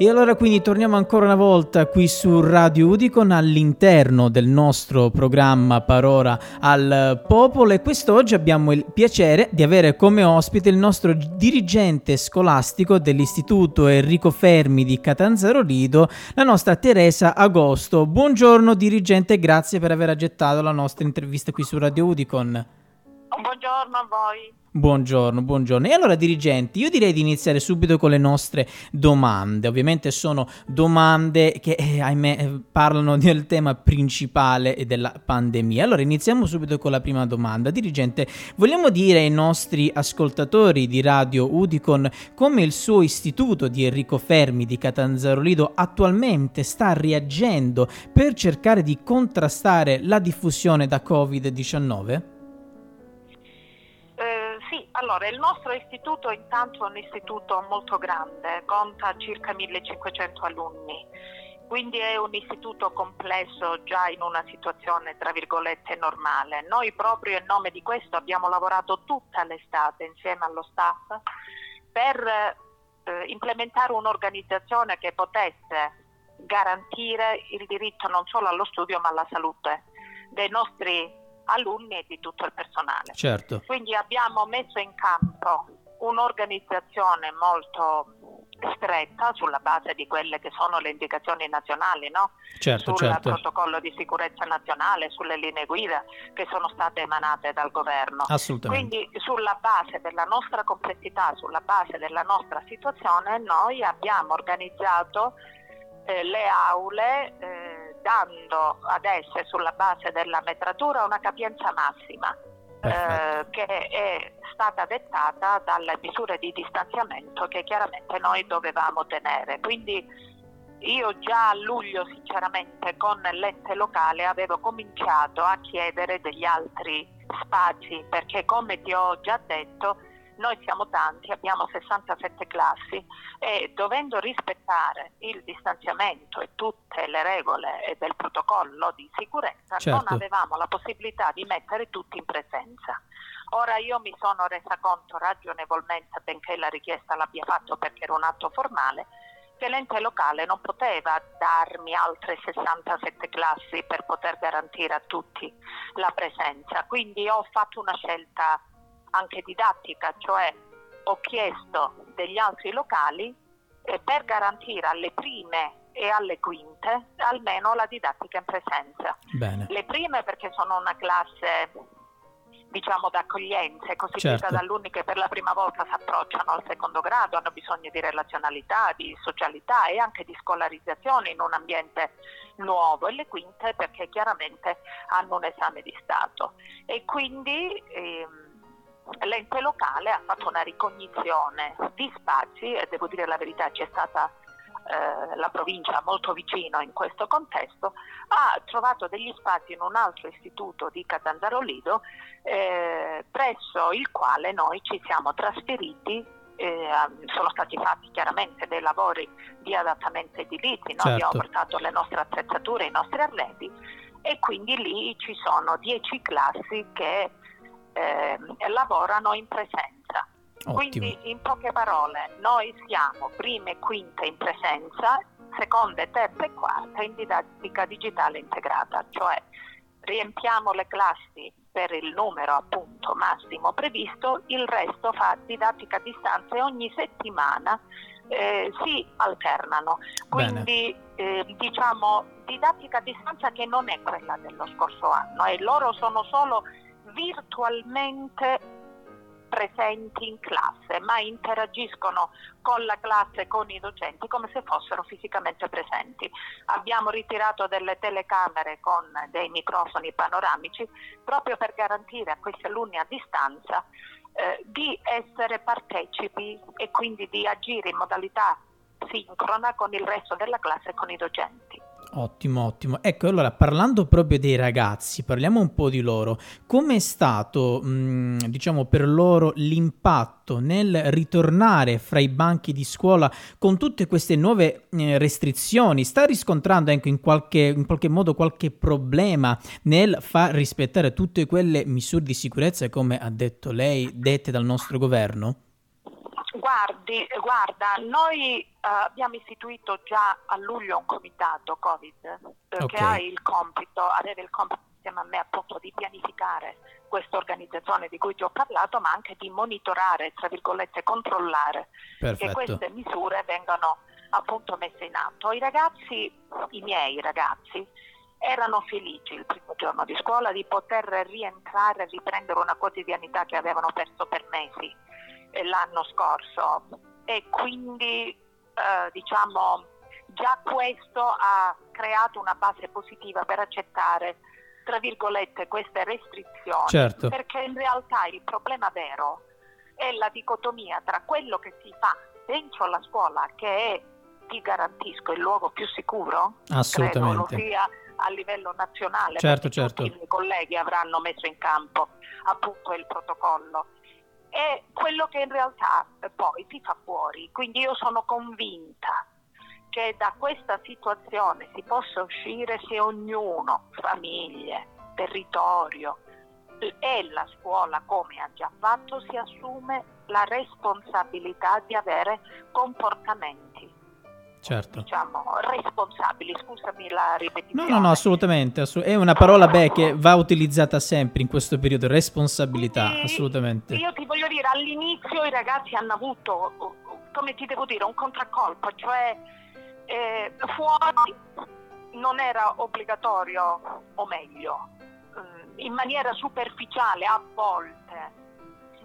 E allora quindi torniamo ancora una volta qui su Radio Udicon all'interno del nostro programma Parora al Popolo e quest'oggi abbiamo il piacere di avere come ospite il nostro dirigente scolastico dell'Istituto Enrico Fermi di Catanzaro Lido, la nostra Teresa Agosto. Buongiorno dirigente, grazie per aver accettato la nostra intervista qui su Radio Udicon. Buongiorno a voi. Buongiorno, buongiorno. E allora dirigenti, io direi di iniziare subito con le nostre domande. Ovviamente sono domande che, eh, ahimè, eh, parlano del tema principale della pandemia. Allora iniziamo subito con la prima domanda. Dirigente, vogliamo dire ai nostri ascoltatori di Radio Udicon come il suo istituto di Enrico Fermi di Catanzaro Lido attualmente sta reagendo per cercare di contrastare la diffusione da Covid-19? Allora, il nostro istituto intanto è un istituto molto grande, conta circa 1500 alunni, quindi è un istituto complesso già in una situazione tra virgolette normale. Noi proprio in nome di questo abbiamo lavorato tutta l'estate insieme allo staff per eh, implementare un'organizzazione che potesse garantire il diritto non solo allo studio ma alla salute dei nostri alunni e di tutto il personale. Certo. Quindi abbiamo messo in campo un'organizzazione molto stretta sulla base di quelle che sono le indicazioni nazionali, no? certo, sul certo. protocollo di sicurezza nazionale, sulle linee guida che sono state emanate dal governo. Assolutamente. Quindi sulla base della nostra complessità, sulla base della nostra situazione, noi abbiamo organizzato eh, le aule eh, dando ad esse sulla base della metratura una capienza massima eh, che è stata dettata dalle misure di distanziamento che chiaramente noi dovevamo tenere. Quindi io già a luglio sinceramente con l'ente locale avevo cominciato a chiedere degli altri spazi perché come ti ho già detto noi siamo tanti, abbiamo 67 classi e dovendo rispettare il distanziamento e tutte le regole del protocollo di sicurezza certo. non avevamo la possibilità di mettere tutti in presenza. Ora io mi sono resa conto ragionevolmente, benché la richiesta l'abbia fatto perché era un atto formale, che l'ente locale non poteva darmi altre 67 classi per poter garantire a tutti la presenza. Quindi ho fatto una scelta anche didattica, cioè ho chiesto degli altri locali eh, per garantire alle prime e alle quinte almeno la didattica in presenza. Bene. Le prime perché sono una classe diciamo d'accoglienza, costituita Certo. da alunni che per la prima volta si approcciano al secondo grado, hanno bisogno di relazionalità, di socialità e anche di scolarizzazione in un ambiente nuovo e le quinte perché chiaramente hanno un esame di Stato e quindi ehm, l'ente locale ha fatto una ricognizione di spazi e devo dire la verità c'è stata eh, la provincia molto vicino in questo contesto, ha trovato degli spazi in un altro istituto di Catanzaro Lido eh, presso il quale noi ci siamo trasferiti eh, sono stati fatti chiaramente dei lavori di adattamento edilizio, no? Certo. abbiamo portato le nostre attrezzature, i nostri arredi e quindi lì ci sono 10 classi che eh, lavorano in presenza. Ottimo. Quindi in poche parole noi siamo prime e quinte in presenza, seconde, terze e quarte in didattica digitale integrata, cioè riempiamo le classi per il numero appunto massimo previsto, il resto fa didattica a distanza e ogni settimana eh, si alternano. Quindi eh, diciamo didattica a distanza che non è quella dello scorso anno e loro sono solo virtualmente presenti in classe, ma interagiscono con la classe con i docenti come se fossero fisicamente presenti. Abbiamo ritirato delle telecamere con dei microfoni panoramici proprio per garantire a questi alunni a distanza eh, di essere partecipi e quindi di agire in modalità sincrona con il resto della classe e con i docenti. Ottimo, ottimo. Ecco, allora parlando proprio dei ragazzi, parliamo un po' di loro. Come è stato, mh, diciamo, per loro l'impatto nel ritornare fra i banchi di scuola con tutte queste nuove eh, restrizioni? Sta riscontrando anche in qualche, in qualche modo qualche problema nel far rispettare tutte quelle misure di sicurezza, come ha detto lei, dette dal nostro governo? Guardi, guarda, noi uh, abbiamo istituito già a luglio un comitato Covid eh, okay. che ha il compito, aveva il compito insieme a me appunto di pianificare questa organizzazione di cui ti ho parlato, ma anche di monitorare, tra virgolette, controllare Perfetto. che queste misure vengano appunto messe in atto. I ragazzi, i miei ragazzi, erano felici il primo giorno di scuola di poter rientrare e riprendere una quotidianità che avevano perso per mesi l'anno scorso e quindi eh, diciamo già questo ha creato una base positiva per accettare tra virgolette queste restrizioni certo. perché in realtà il problema vero è la dicotomia tra quello che si fa dentro la scuola che è ti garantisco il luogo più sicuro assolutamente credo lo sia a livello nazionale certo, certo. i miei colleghi avranno messo in campo appunto il protocollo è quello che in realtà poi si fa fuori. Quindi io sono convinta che da questa situazione si possa uscire se ognuno, famiglie, territorio e la scuola, come ha già fatto, si assume la responsabilità di avere comportamenti certo. diciamo, responsabili. Scusami la ripetizione. No, no, no, assolutamente. È una parola beh, che va utilizzata sempre in questo periodo, responsabilità, e assolutamente. Io ti voglio dire, all'inizio i ragazzi hanno avuto, come ti devo dire, un contraccolpo, cioè eh, fuori non era obbligatorio, o meglio, mm, in maniera superficiale a volte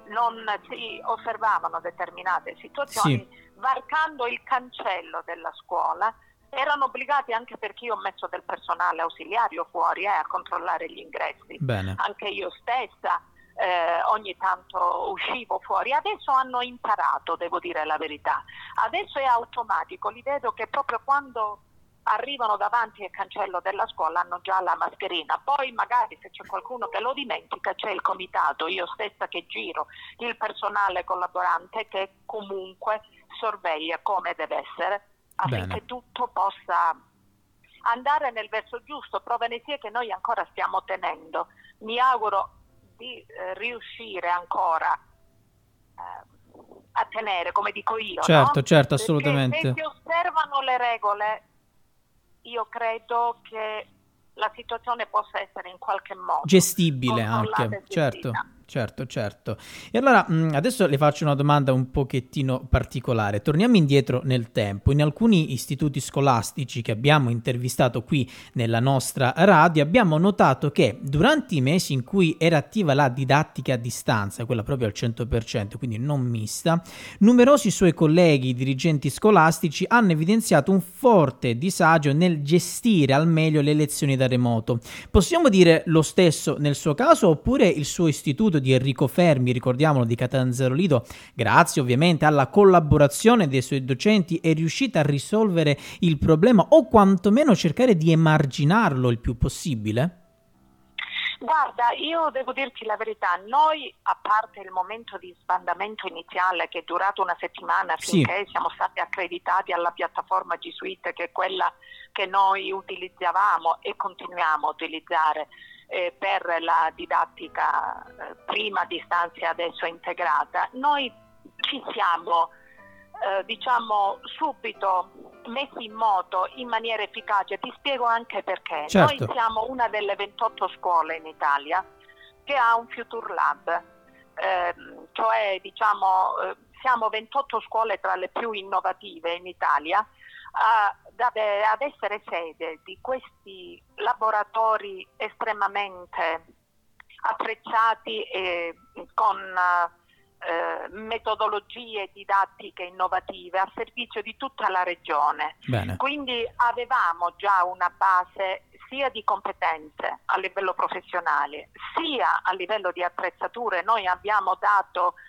non si osservavano determinate situazioni. Sì varcando il cancello della scuola erano obbligati anche perché io ho messo del personale ausiliario fuori eh, a controllare gli ingressi. Bene. Anche io stessa eh, ogni tanto uscivo fuori. Adesso hanno imparato, devo dire la verità. Adesso è automatico, li vedo che proprio quando arrivano davanti al cancello della scuola hanno già la mascherina, poi magari se c'è qualcuno che lo dimentica c'è il comitato, io stessa che giro, il personale collaborante che comunque sorveglia come deve essere affinché Bene. tutto possa andare nel verso giusto, prova ne sia che noi ancora stiamo tenendo. Mi auguro di eh, riuscire ancora eh, a tenere, come dico io. Certo, no? certo, assolutamente. Perché se si osservano le regole, io credo che la situazione possa essere in qualche modo gestibile anche, certo. Certo, certo. E allora mm, adesso le faccio una domanda un pochettino particolare. Torniamo indietro nel tempo. In alcuni istituti scolastici che abbiamo intervistato qui nella nostra radio abbiamo notato che durante i mesi in cui era attiva la didattica a distanza, quella proprio al 100%, quindi non mista, numerosi suoi colleghi dirigenti scolastici hanno evidenziato un forte disagio nel gestire al meglio le lezioni da remoto. Possiamo dire lo stesso nel suo caso oppure il suo istituto di Enrico Fermi, ricordiamolo di Catanzaro Lido, grazie ovviamente alla collaborazione dei suoi docenti è riuscita a risolvere il problema o quantomeno cercare di emarginarlo il più possibile? Guarda, io devo dirti la verità, noi a parte il momento di sbandamento iniziale che è durato una settimana finché sì. siamo stati accreditati alla piattaforma G Suite che è quella che noi utilizzavamo e continuiamo a utilizzare eh, per la didattica eh, prima a distanza e adesso integrata, noi ci siamo eh, diciamo subito messi in moto in maniera efficace. Ti spiego anche perché. Certo. Noi siamo una delle 28 scuole in Italia che ha un Future Lab, eh, cioè diciamo eh, siamo 28 scuole tra le più innovative in Italia ad essere sede di questi laboratori estremamente apprezzati e con eh, metodologie didattiche innovative a servizio di tutta la regione. Bene. Quindi avevamo già una base sia di competenze a livello professionale, sia a livello di attrezzature. Noi abbiamo dato eh,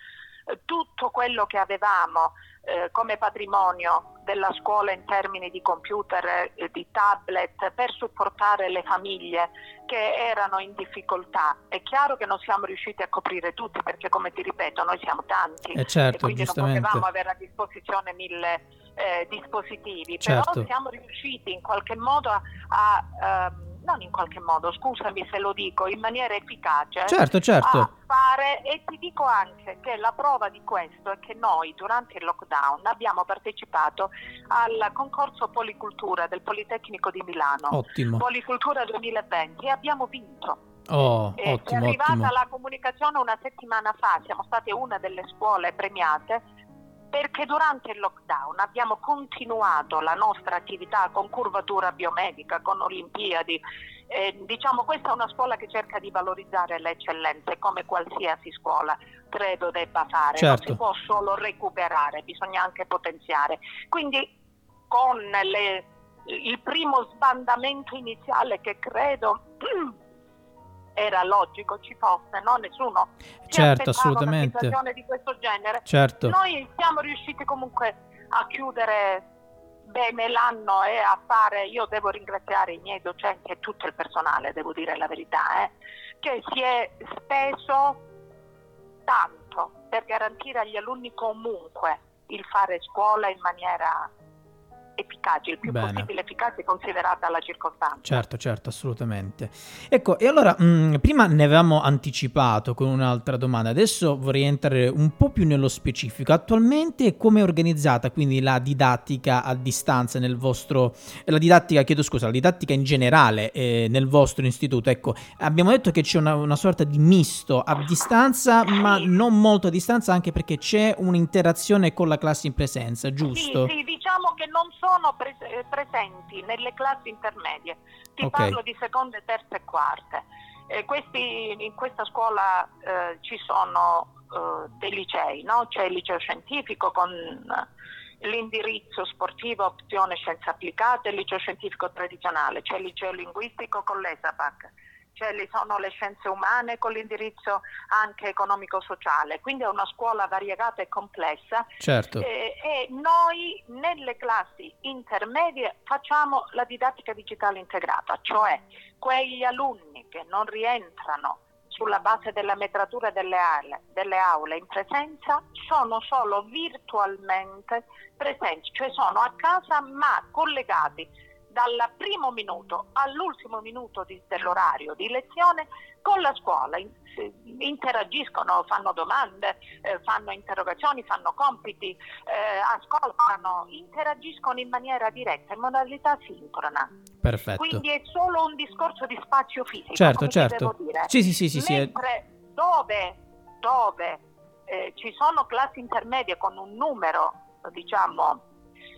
tutto quello che avevamo eh, come patrimonio della scuola in termini di computer, eh, di tablet, per supportare le famiglie che erano in difficoltà. È chiaro che non siamo riusciti a coprire tutti perché, come ti ripeto, noi siamo tanti eh certo, e quindi non potevamo avere a disposizione mille eh, dispositivi, Certo. però siamo riusciti in qualche modo a, a, ehm, non in qualche modo, scusami se lo dico, in maniera efficace Certo, certo. a fare e ti dico anche che la prova di questo è che noi durante il lockdown abbiamo partecipato al concorso Policultura del Politecnico di Milano. Ottimo. Policultura 2020 e abbiamo vinto. Oh, Eh, è ottimo, arrivata ottimo. la comunicazione una settimana fa, siamo state una delle scuole premiate perché durante il lockdown abbiamo continuato la nostra attività con curvatura biomedica, con Olimpiadi. Eh, diciamo questa è una scuola che cerca di valorizzare le eccellenze come qualsiasi scuola credo debba fare, non Certo. si può solo recuperare, bisogna anche potenziare. Quindi con le- il primo sbandamento iniziale che credo era logico ci fosse, no? nessuno si Certo, assolutamente. una situazione di questo genere. Certo. Noi siamo riusciti comunque a chiudere bene l'anno e a fare, io devo ringraziare i miei docenti e tutto il personale, devo dire la verità, eh, che si è speso tanto per garantire agli alunni comunque il fare scuola in maniera efficace, il più Bene. possibile efficace considerata la circostanza. Certo, certo, assolutamente. Ecco, e allora, mh, prima ne avevamo anticipato con un'altra domanda, adesso vorrei entrare un po' più nello specifico. Attualmente come è organizzata quindi la didattica a distanza nel vostro, la didattica, chiedo scusa, la didattica in generale eh, nel vostro istituto? Ecco, abbiamo detto che c'è una, una sorta di misto a distanza, ma non molto a distanza anche perché c'è un'interazione con la classe in presenza, giusto? Sì, sì, diciamo che non sono pres- eh, presenti nelle classi intermedie, ti Ok. parlo di seconde, terze e quarte. Eh, questi- in questa scuola eh, ci sono eh, dei licei, no? c'è il liceo scientifico con eh, l'indirizzo sportivo opzione scienze applicate, il liceo scientifico tradizionale, c'è il liceo linguistico con l'ESAPAC, c'è, li sono le scienze umane con l'indirizzo anche economico-sociale, quindi è una scuola variegata e complessa Certo. eh, e noi nelle classi intermedie facciamo la didattica digitale integrata, cioè quegli alunni che non rientrano sulla base della metratura delle aule, delle aule in presenza sono solo virtualmente presenti, cioè sono a casa ma collegati dal primo minuto all'ultimo minuto di- dell'orario di lezione con la scuola, in- interagiscono, fanno domande, eh, fanno interrogazioni, fanno compiti, eh, ascoltano, interagiscono in maniera diretta, in modalità sincrona. Perfetto. Quindi è solo un discorso di spazio fisico. Certo, certo. devo dire. Sì, sì, sì, sì, sì, Mentre dove, dove eh, ci sono classi intermedie con un numero, diciamo,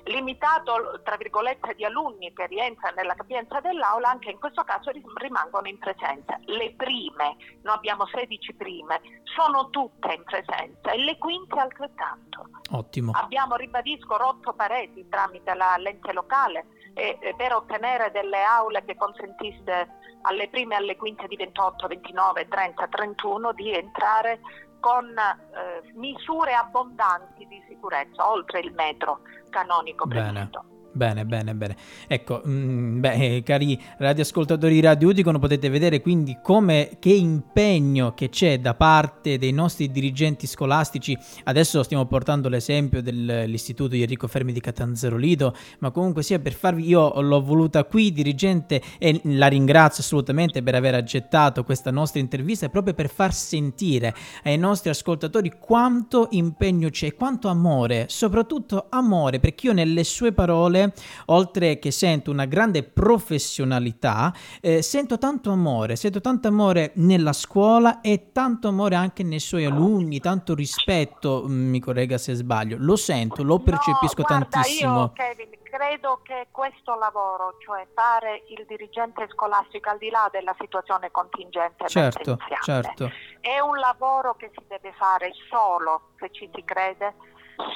limitato, tra virgolette, di alunni che rientrano nella capienza dell'aula, anche in questo caso rimangono in presenza. Le prime, noi abbiamo 16 prime, sono tutte in presenza e le quinte altrettanto. Ottimo. Abbiamo, ribadisco, rotto pareti tramite la lente locale e, e per ottenere delle aule che consentisse alle prime e alle quinte di 28, 29, 30, 31 di entrare con eh, misure abbondanti di sicurezza, oltre il metro canonico previsto. Bene, bene, bene. Ecco, mm, beh, eh, cari radioascoltatori di Radio Udicon, potete vedere quindi come che impegno che c'è da parte dei nostri dirigenti scolastici. Adesso stiamo portando l'esempio dell'istituto di Enrico Fermi di Catanzaro Lido, ma comunque sia per farvi io l'ho voluta qui dirigente e la ringrazio assolutamente per aver accettato questa nostra intervista proprio per far sentire ai nostri ascoltatori quanto impegno c'è, quanto amore, soprattutto amore, perché io nelle sue parole, oltre che sento una grande professionalità, eh, sento tanto amore, sento tanto amore nella scuola e tanto amore anche nei suoi alunni, tanto rispetto, mm, mi corregga se sbaglio, lo sento, lo percepisco no, guarda, tantissimo. Io, Kevin, credo che questo lavoro, cioè fare il dirigente scolastico al di là della situazione contingente Certo, certo, è un lavoro che si deve fare solo se ci si crede,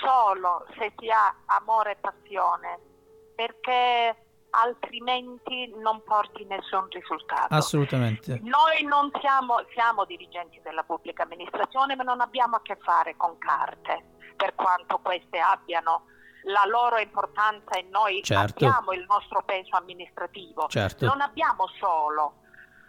solo se si ha amore e passione, perché altrimenti non porti nessun risultato. assolutamente. Noi non siamo, siamo dirigenti della pubblica amministrazione, ma non abbiamo a che fare con carte, per quanto queste abbiano la loro importanza e noi Certo. abbiamo il nostro peso amministrativo. Certo. Non abbiamo solo,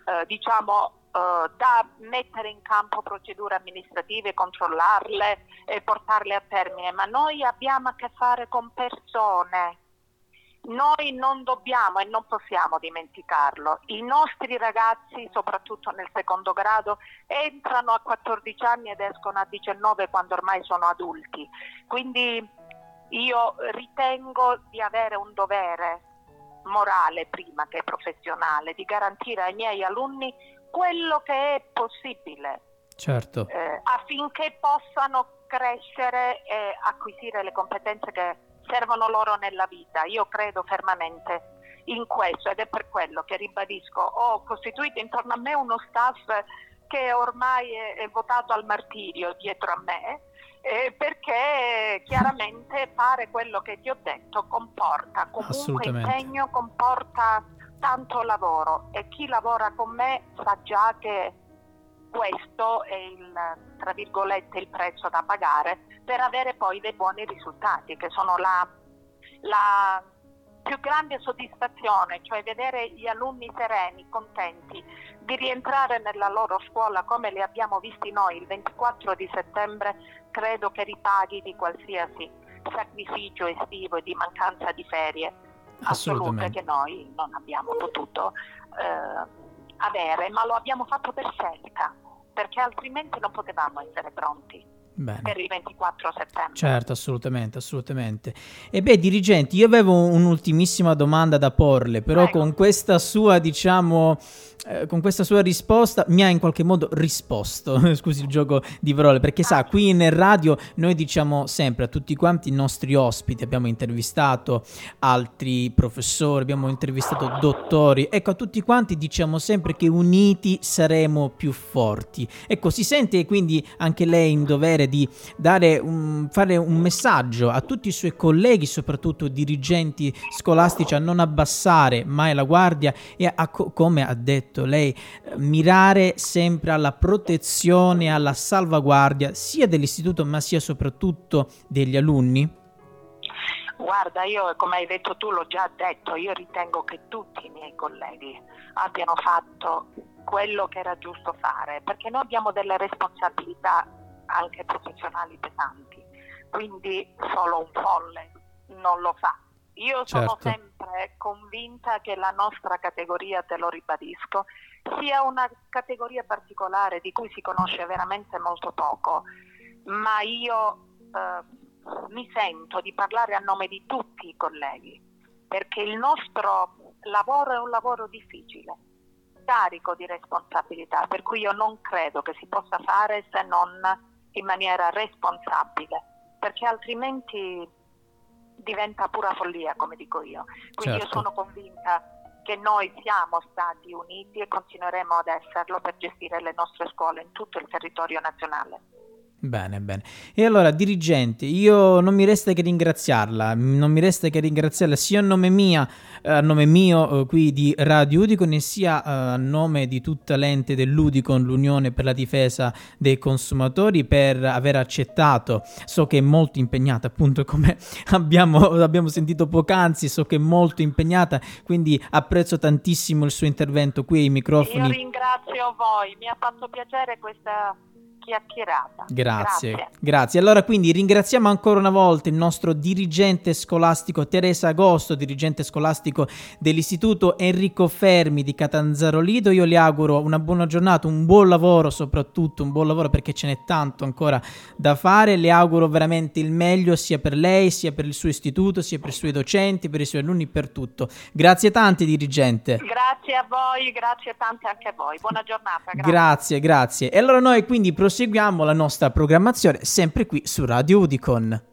eh, diciamo, uh, da mettere in campo procedure amministrative, controllarle e portarle a termine, ma noi abbiamo a che fare con persone. Noi non dobbiamo e non possiamo dimenticarlo. I nostri ragazzi, soprattutto nel secondo grado, entrano a 14 anni ed escono a 19 quando ormai sono adulti. Quindi io ritengo di avere un dovere morale prima che professionale di garantire ai miei alunni quello che è possibile certo. eh, affinché possano crescere e acquisire le competenze che servono loro nella vita. Io credo fermamente in questo ed è per quello che ribadisco, ho costituito intorno a me uno staff che ormai è, è votato al martirio dietro a me eh, perché chiaramente fare quello che ti ho detto comporta comunque impegno, comporta tanto lavoro e chi lavora con me sa già che questo è il, tra virgolette, il prezzo da pagare per avere poi dei buoni risultati, che sono la, la più grande soddisfazione, cioè vedere gli alunni sereni, contenti di rientrare nella loro scuola come li abbiamo visti noi il 24 di settembre, credo che ripaghi di qualsiasi sacrificio estivo e di mancanza di ferie assolute che noi non abbiamo potuto eh, avere, ma lo abbiamo fatto per scelta, perché altrimenti non potevamo essere pronti. Bene. per il 24 settembre. Certo, assolutamente, assolutamente. E beh, dirigenti, io avevo un'ultimissima domanda da porle, però Prego. con questa sua, diciamo, eh, con questa sua risposta mi ha in qualche modo risposto, scusi il gioco di parole, perché sa, qui nel radio noi diciamo sempre a tutti quanti i nostri ospiti, abbiamo intervistato altri professori, abbiamo intervistato dottori, ecco a tutti quanti diciamo sempre che uniti saremo più forti. Ecco, si sente quindi anche lei in dovere di dare un, fare un messaggio a tutti i suoi colleghi, soprattutto dirigenti scolastici, a non abbassare mai la guardia e a, come ha detto lei, mirare sempre alla protezione, alla salvaguardia sia dell'istituto ma sia soprattutto degli alunni? Guarda, io come hai detto tu l'ho già detto, io ritengo che tutti i miei colleghi abbiano fatto quello che era giusto fare, perché noi abbiamo delle responsabilità anche professionali pesanti, quindi solo un folle non lo fa. Io sono certo. sempre convinta che la nostra categoria, te lo ribadisco, sia una categoria particolare di cui si conosce veramente molto poco, ma io eh, mi sento di parlare a nome di tutti i colleghi, perché il nostro lavoro è un lavoro difficile, carico di responsabilità, per cui io non credo che si possa fare se non in maniera responsabile, perché altrimenti diventa pura follia, come dico io. Quindi certo. io sono convinta che noi siamo stati uniti e continueremo ad esserlo per gestire le nostre scuole in tutto il territorio nazionale. Bene, bene. E allora, dirigente, io non mi resta che ringraziarla, non mi resta che ringraziarla sia a nome, mia, eh, a nome mio eh, qui di Radio Udicon e sia eh, a nome di tutta l'ente dell'Udicon, l'Unione per la difesa dei consumatori, per aver accettato. So che è molto impegnata, appunto, come abbiamo, abbiamo sentito poc'anzi, so che è molto impegnata, quindi apprezzo tantissimo il suo intervento qui ai microfoni. Io ringrazio voi, mi ha fatto piacere questa chiacchierata. Grazie, grazie, grazie. Allora quindi ringraziamo ancora una volta il nostro dirigente scolastico Teresa Agosto, dirigente scolastico dell'Istituto Enrico Fermi di Catanzaro Lido. Io le auguro una buona giornata, un buon lavoro soprattutto, un buon lavoro perché ce n'è tanto ancora da fare. Le auguro veramente il meglio sia per lei, sia per il suo istituto, sia per i suoi docenti, per i suoi alunni, per tutto. Grazie tante dirigente. Grazie a voi, grazie tante anche a voi. Buona giornata. Grazie, grazie. grazie. E allora noi quindi proseguiamo proseguiamo la nostra programmazione sempre qui su Radio Udicon.